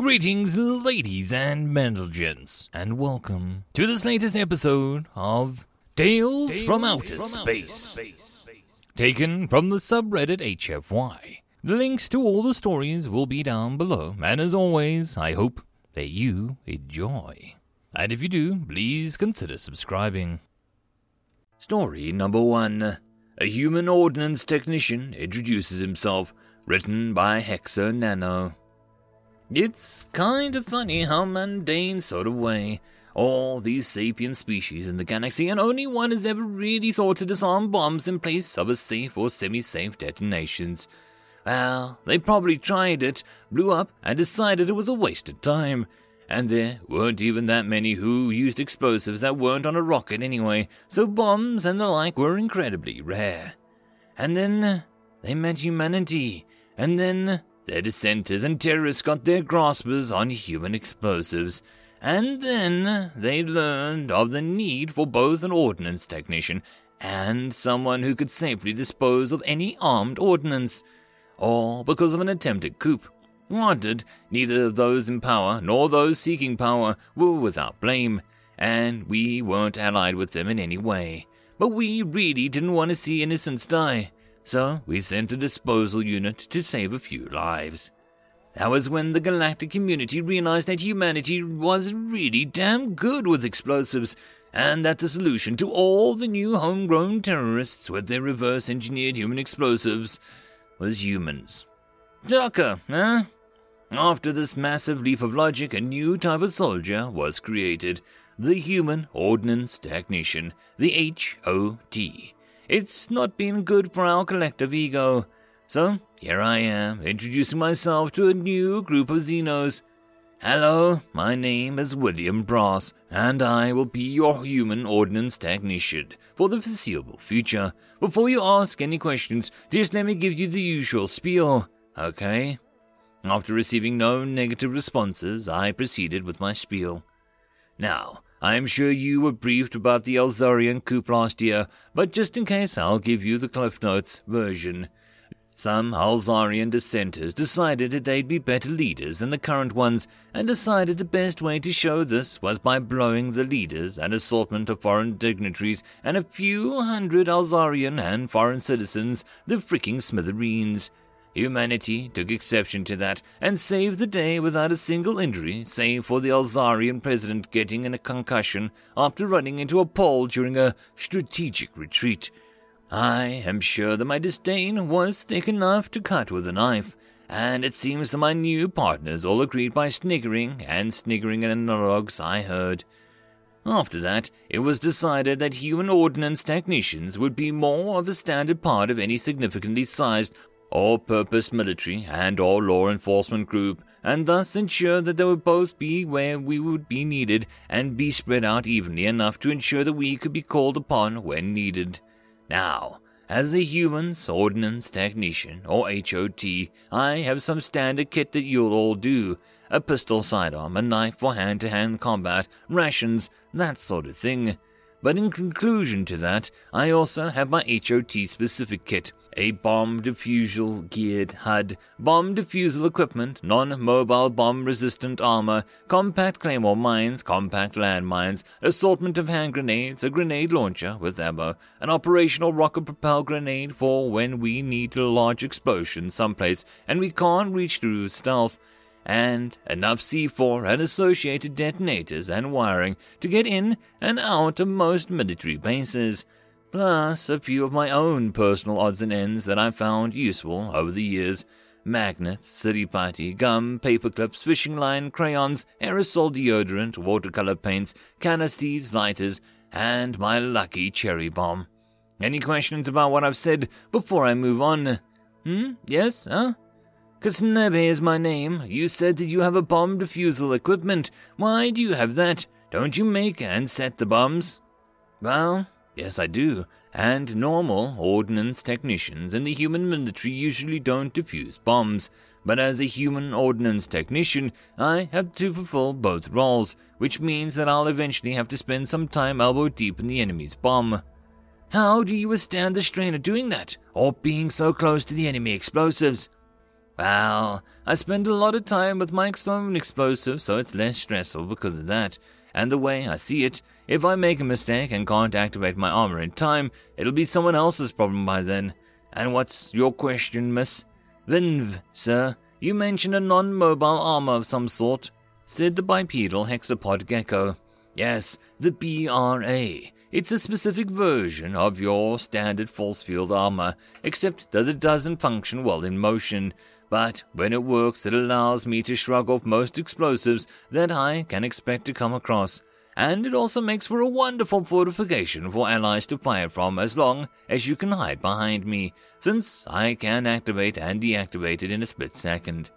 Greetings, ladies and gents, and welcome to this latest episode of Tales, Tales from, Outer, from Space. Outer Space. Taken from the subreddit HFY. The links to all the stories will be down below, and as always, I hope that you enjoy. And if you do, please consider subscribing. Story number one A human ordnance technician introduces himself, written by Hexer Nano. It's kind of funny how mundane sort of way all these sapient species in the galaxy, and only one has ever really thought to disarm bombs in place of a safe or semi-safe detonations. Well, they probably tried it, blew up, and decided it was a waste of time. And there weren't even that many who used explosives that weren't on a rocket anyway, so bombs and the like were incredibly rare. And then they met humanity, and then their dissenters and terrorists got their graspers on human explosives, and then they learned of the need for both an ordnance technician and someone who could safely dispose of any armed ordnance, all because of an attempted coup. Wanted, neither of those in power nor those seeking power were without blame, and we weren't allied with them in any way. But we really didn't want to see innocents die so we sent a disposal unit to save a few lives. That was when the galactic community realized that humanity was really damn good with explosives, and that the solution to all the new homegrown terrorists with their reverse engineered human explosives was humans. Ducker, huh? After this massive leap of logic, a new type of soldier was created the Human Ordnance Technician, the HOT. It's not been good for our collective ego. So, here I am, introducing myself to a new group of Xenos. Hello, my name is William Brass, and I will be your human ordnance technician for the foreseeable future. Before you ask any questions, just let me give you the usual spiel, okay? After receiving no negative responses, I proceeded with my spiel. Now, I am sure you were briefed about the Elzarian coup last year, but just in case, I'll give you the Cliff Notes version. Some Elzarian dissenters decided that they'd be better leaders than the current ones, and decided the best way to show this was by blowing the leaders, an assortment of foreign dignitaries, and a few hundred Alzarian and foreign citizens the freaking smithereens. Humanity took exception to that and saved the day without a single injury, save for the Alzarian president getting a concussion after running into a pole during a strategic retreat. I am sure that my disdain was thick enough to cut with a knife, and it seems that my new partners all agreed by sniggering and sniggering at analogues I heard. After that, it was decided that human ordnance technicians would be more of a standard part of any significantly sized all-purpose military and or law enforcement group, and thus ensure that they would both be where we would be needed and be spread out evenly enough to ensure that we could be called upon when needed. Now, as the Human Ordnance Technician, or HOT, I have some standard kit that you'll all do. A pistol sidearm, a knife for hand-to-hand combat, rations, that sort of thing. But in conclusion to that, I also have my HOT specific kit, a bomb defusal geared HUD, bomb defusal equipment, non-mobile bomb resistant armor, compact claymore mines, compact landmines, assortment of hand grenades, a grenade launcher with ammo, an operational rocket propelled grenade for when we need to launch explosions someplace and we can't reach through stealth, and enough C4 and associated detonators and wiring to get in and out of most military bases plus a few of my own personal odds and ends that I've found useful over the years. Magnets, Silly Putty, gum, paper clips, fishing line, crayons, aerosol deodorant, watercolor paints, canistees, lighters, and my lucky cherry bomb. Any questions about what I've said before I move on? Hmm? Yes? Huh? Kasnebe is my name. You said that you have a bomb defusal equipment. Why do you have that? Don't you make and set the bombs? Well, Yes, I do. And normal ordnance technicians in the human military usually don't defuse bombs. But as a human ordnance technician, I have to fulfill both roles, which means that I'll eventually have to spend some time elbow deep in the enemy's bomb. How do you withstand the strain of doing that, or being so close to the enemy explosives? Well, I spend a lot of time with my own explosive, so it's less stressful because of that. And the way I see it, if I make a mistake and can't activate my armor in time, it'll be someone else's problem by then. And what's your question, miss? Vinv, sir, you mentioned a non-mobile armor of some sort, said the bipedal hexapod gecko. Yes, the BRA. It's a specific version of your standard force field armor, except that it doesn't function well in motion. But when it works, it allows me to shrug off most explosives that I can expect to come across. And it also makes for a wonderful fortification for allies to fire from as long as you can hide behind me, since I can activate and deactivate it in a split second.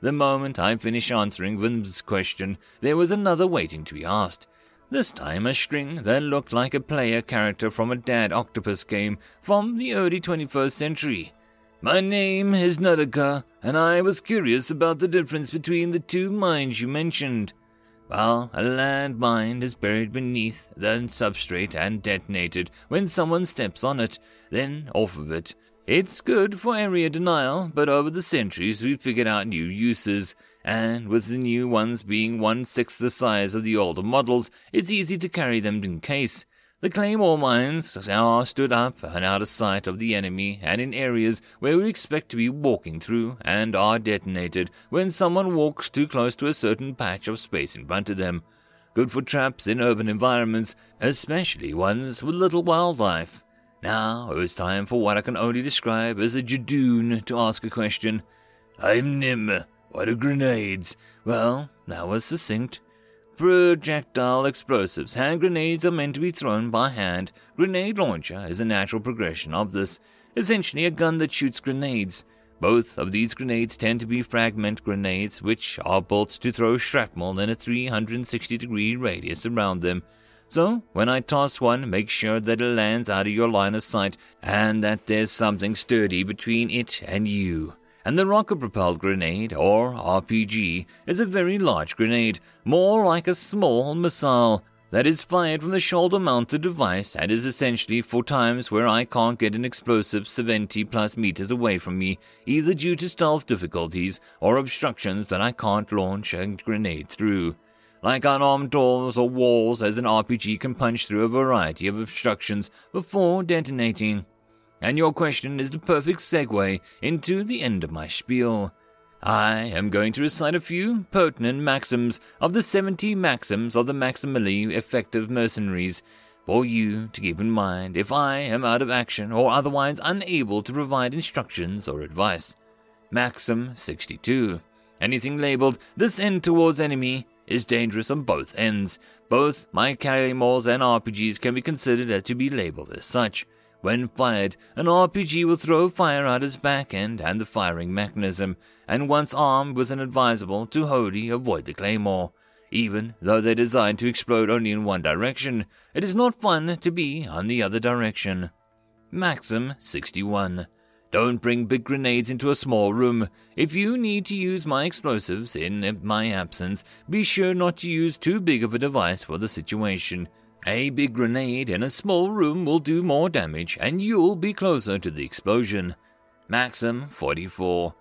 The moment I finished answering Vim's question, there was another waiting to be asked. This time a string that looked like a player character from a Dad Octopus game from the early 21st century. My name is Nudaka, and I was curious about the difference between the two minds you mentioned. Well, a landmine is buried beneath the substrate and detonated when someone steps on it, then off of it. It's good for area denial, but over the centuries we've figured out new uses, and with the new ones being one sixth the size of the older models, it's easy to carry them in case. The claymore mines are stood up and out of sight of the enemy and in areas where we expect to be walking through and are detonated when someone walks too close to a certain patch of space in front of them. Good for traps in urban environments, especially ones with little wildlife. Now it was time for what I can only describe as a Jadoon to ask a question. I'm Nim. What are grenades? Well, that was succinct. Projectile explosives. Hand grenades are meant to be thrown by hand. Grenade launcher is a natural progression of this. Essentially, a gun that shoots grenades. Both of these grenades tend to be fragment grenades, which are built to throw shrapnel in a 360 degree radius around them. So, when I toss one, make sure that it lands out of your line of sight and that there's something sturdy between it and you and the rocket propelled grenade, or RPG, is a very large grenade, more like a small missile, that is fired from the shoulder mounted device and is essentially for times where I can't get an explosive 70 plus meters away from me, either due to stealth difficulties or obstructions that I can't launch a grenade through. Like unarmed doors or walls, as an RPG can punch through a variety of obstructions before detonating and your question is the perfect segue into the end of my spiel. I am going to recite a few pertinent maxims of the 70 maxims of the maximally effective mercenaries for you to keep in mind if I am out of action or otherwise unable to provide instructions or advice. Maxim 62. Anything labeled this end towards enemy is dangerous on both ends. Both my claymores and RPGs can be considered to be labeled as such. When fired, an RPG will throw fire at its back end and the firing mechanism, and once armed with an advisable to wholly avoid the claymore. Even though they're designed to explode only in one direction, it is not fun to be on the other direction. Maxim 61. Don't bring big grenades into a small room. If you need to use my explosives in my absence, be sure not to use too big of a device for the situation. A big grenade in a small room will do more damage, and you'll be closer to the explosion. Maxim 44.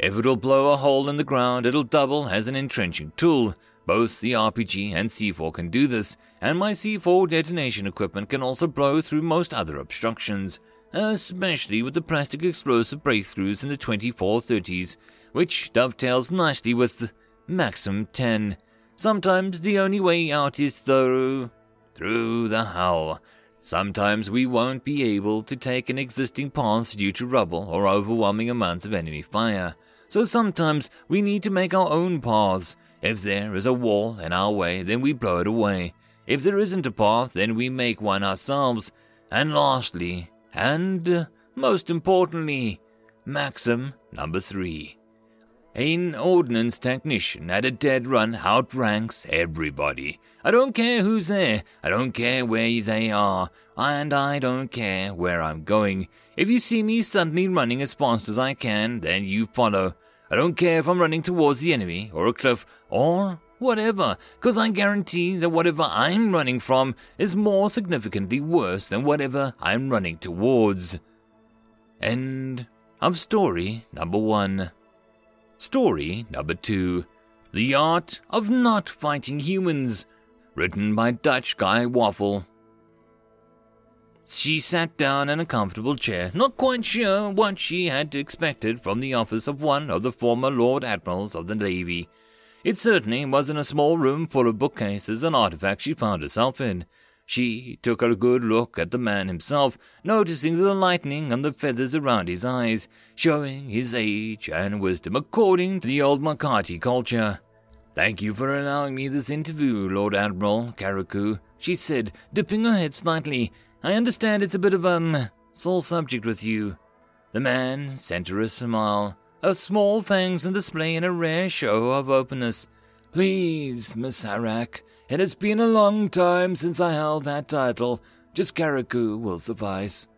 If it'll blow a hole in the ground, it'll double as an entrenching tool. Both the RPG and C4 can do this, and my C4 detonation equipment can also blow through most other obstructions, especially with the plastic explosive breakthroughs in the 2430s, which dovetails nicely with Maxim 10. Sometimes the only way out is through through the hull. Sometimes we won't be able to take an existing path due to rubble or overwhelming amounts of enemy fire. So sometimes we need to make our own paths. If there is a wall in our way, then we blow it away. If there isn't a path, then we make one ourselves. And lastly, and most importantly, maxim number three. An ordnance technician at a dead run outranks everybody. I don't care who's there. I don't care where they are. And I don't care where I'm going. If you see me suddenly running as fast as I can, then you follow. I don't care if I'm running towards the enemy, or a cliff, or whatever, because I guarantee that whatever I'm running from is more significantly worse than whatever I'm running towards. End of story number one. Story number two The Art of Not Fighting Humans, written by Dutch Guy Waffle. She sat down in a comfortable chair, not quite sure what she had expected from the office of one of the former Lord Admirals of the Navy. It certainly wasn't a small room full of bookcases and artifacts she found herself in. She took a good look at the man himself, noticing the lightning and the feathers around his eyes, showing his age and wisdom according to the old Makati culture. Thank you for allowing me this interview, Lord Admiral Carriacou, she said, dipping her head slightly. I understand it's a bit of, um, sore subject with you. The man sent her a smile, a small fangs on display in a rare show of openness. Please, Miss Harak, it has been a long time since I held that title. Just Carriacou will suffice.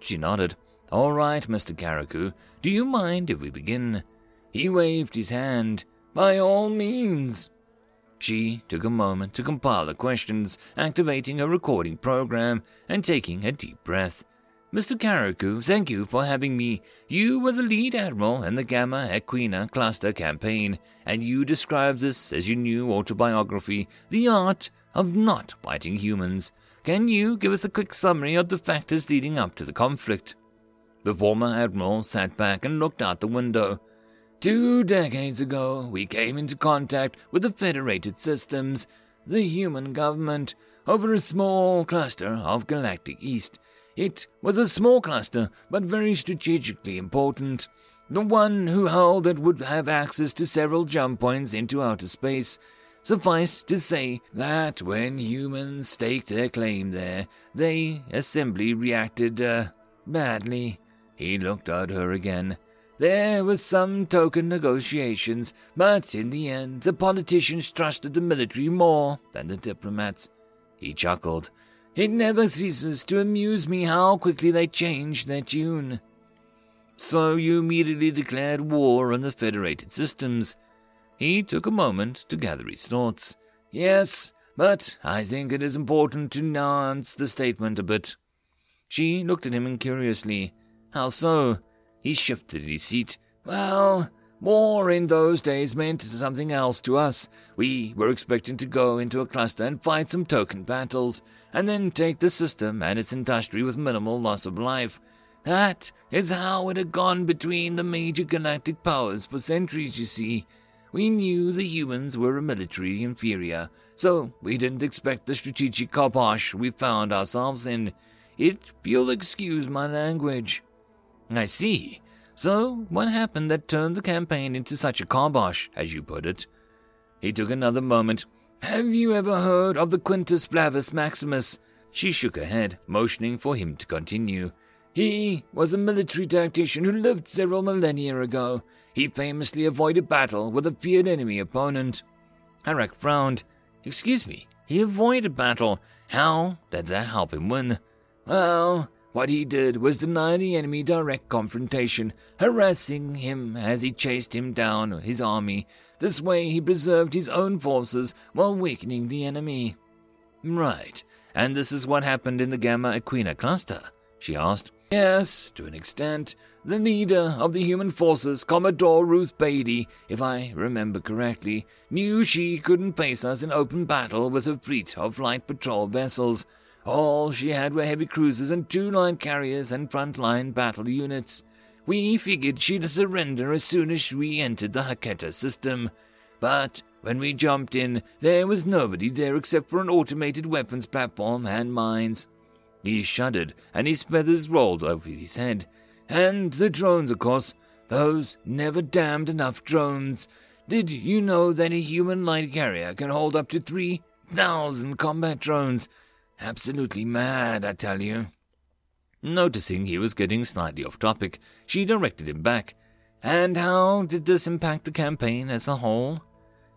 She nodded. All right, Mr. Carriacou. Do you mind if we begin? He waved his hand. By all means. She took a moment to compile the questions, activating her recording program and taking a deep breath. Mr. Carriacou, thank you for having me. You were the lead admiral in the Gamma Equina cluster campaign, and you described this as your new autobiography, The Art of Not Fighting Humans. Can you give us a quick summary of the factors leading up to the conflict? The former admiral sat back and looked out the window. Two decades ago, we came into contact with the Federated Systems, the human government, over a small cluster of Galactic East. It was a small cluster, but very strategically important. The one who held it would have access to several jump points into outer space. Suffice to say that when humans staked their claim there, they assembly reacted, uh, badly. He looked at her again. There was some token negotiations, but in the end, the politicians trusted the military more than the diplomats. He chuckled. It never ceases to amuse me how quickly they change their tune. So you immediately declared war on the Federated Systems. He took a moment to gather his thoughts. Yes, but I think it is important to nuance the statement a bit. She looked at him curiously. How so? He shifted his seat. Well, war in those days meant something else to us. We were expecting to go into a cluster and fight some token battles and then take the system and its industry with minimal loss of life. That is how it had gone between the major galactic powers for centuries, you see. We knew the humans were a military inferior, so we didn't expect the strategic kibosh we found ourselves in. It, you'll excuse my language. I see. So, what happened that turned the campaign into such a kibosh, as you put it? He took another moment have you ever heard of the Quintus Fabius Maximus? She shook her head, motioning for him to continue. He was a military tactician who lived several millennia ago. He famously avoided battle with a feared enemy opponent. Harak frowned. Excuse me, he avoided battle. How did that help him win? Well, what he did was deny the enemy direct confrontation, harassing him as he chased him down his army this way he preserved his own forces while weakening the enemy. Right, and this is what happened in the Gamma Equina cluster? she asked. Yes, to an extent. The leader of the human forces, Commodore Ruth Beatty, if I remember correctly, knew she couldn't face us in open battle with her fleet of light patrol vessels. All she had were heavy cruisers and two line carriers and front line battle units. We figured she'd surrender as soon as we entered the Haketa system. But when we jumped in, there was nobody there except for an automated weapons platform and mines. He shuddered, and his feathers rolled over his head. And the drones, of course. Those never damned enough drones. Did you know that a human light carrier can hold up to 3,000 combat drones? Absolutely mad, I tell you. Noticing he was getting slightly off topic, she directed him back. And how did this impact the campaign as a whole?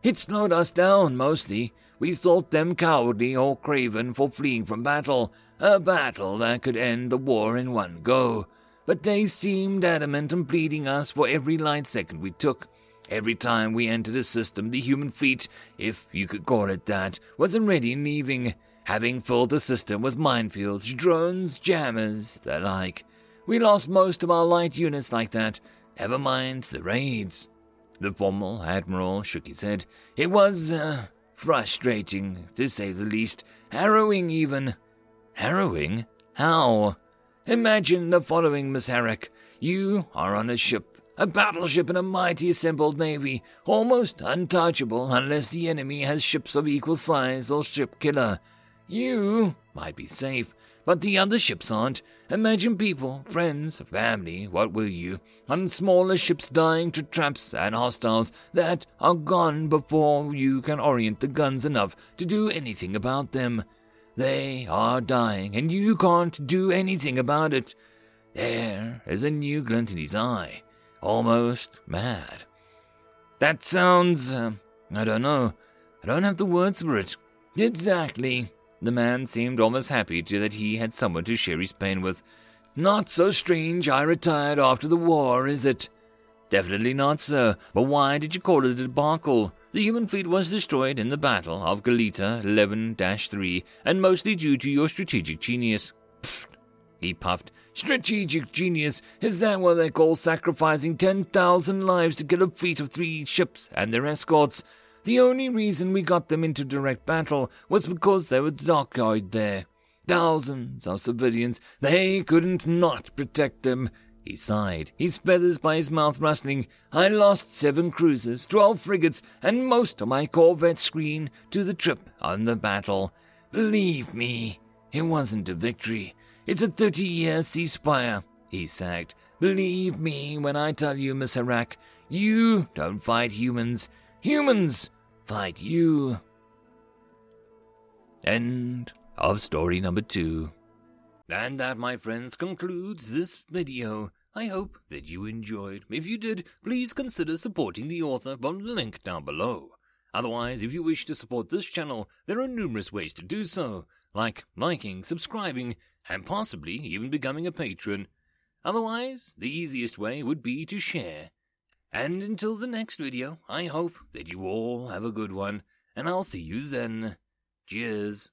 It slowed us down, mostly. We thought them cowardly or craven for fleeing from battle, a battle that could end the war in one go. But they seemed adamant on bleeding us for every light second we took. Every time we entered a system, the human fleet, if you could call it that, was already leaving having filled the system with minefields, drones, jammers, the like. We lost most of our light units like that, never mind the raids. The formal admiral shook his head. It was, uh, frustrating, to say the least. Harrowing, even. Harrowing? How? Imagine the following, Miss Herrick. You are on a ship, a battleship in a mighty assembled navy, almost untouchable unless the enemy has ships of equal size or ship killer. You might be safe, but the other ships aren't. Imagine people, friends, family, what will you, on smaller ships dying to traps and hostiles that are gone before you can orient the guns enough to do anything about them. They are dying, and you can't do anything about it. There is a new glint in his eye, almost mad. That sounds. Uh, I don't know. I don't have the words for it. Exactly. The man seemed almost happy to that he had someone to share his pain with. Not so strange I retired after the war, is it? Definitely not, sir. But why did you call it a debacle? The human fleet was destroyed in the Battle of Galita 11 3, and mostly due to your strategic genius. Pfft, he puffed. Strategic genius? Is that what they call sacrificing 10,000 lives to get a fleet of three ships and their escorts? The only reason we got them into direct battle was because there were dockyard there. Thousands of civilians, they couldn't not protect them. He sighed, his feathers by his mouth rustling. I lost seven cruisers, twelve frigates, and most of my corvette screen to the trip on the battle. Believe me, it wasn't a victory. It's a thirty-year ceasefire, he sagged. Believe me when I tell you, Miss Herrick, you don't fight humans. Humans fight you. End of story number two. And that, my friends, concludes this video. I hope that you enjoyed. If you did, please consider supporting the author from the link down below. Otherwise, if you wish to support this channel, there are numerous ways to do so, like liking, subscribing, and possibly even becoming a patron. Otherwise, the easiest way would be to share. And until the next video, I hope that you all have a good one, and I'll see you then. Cheers.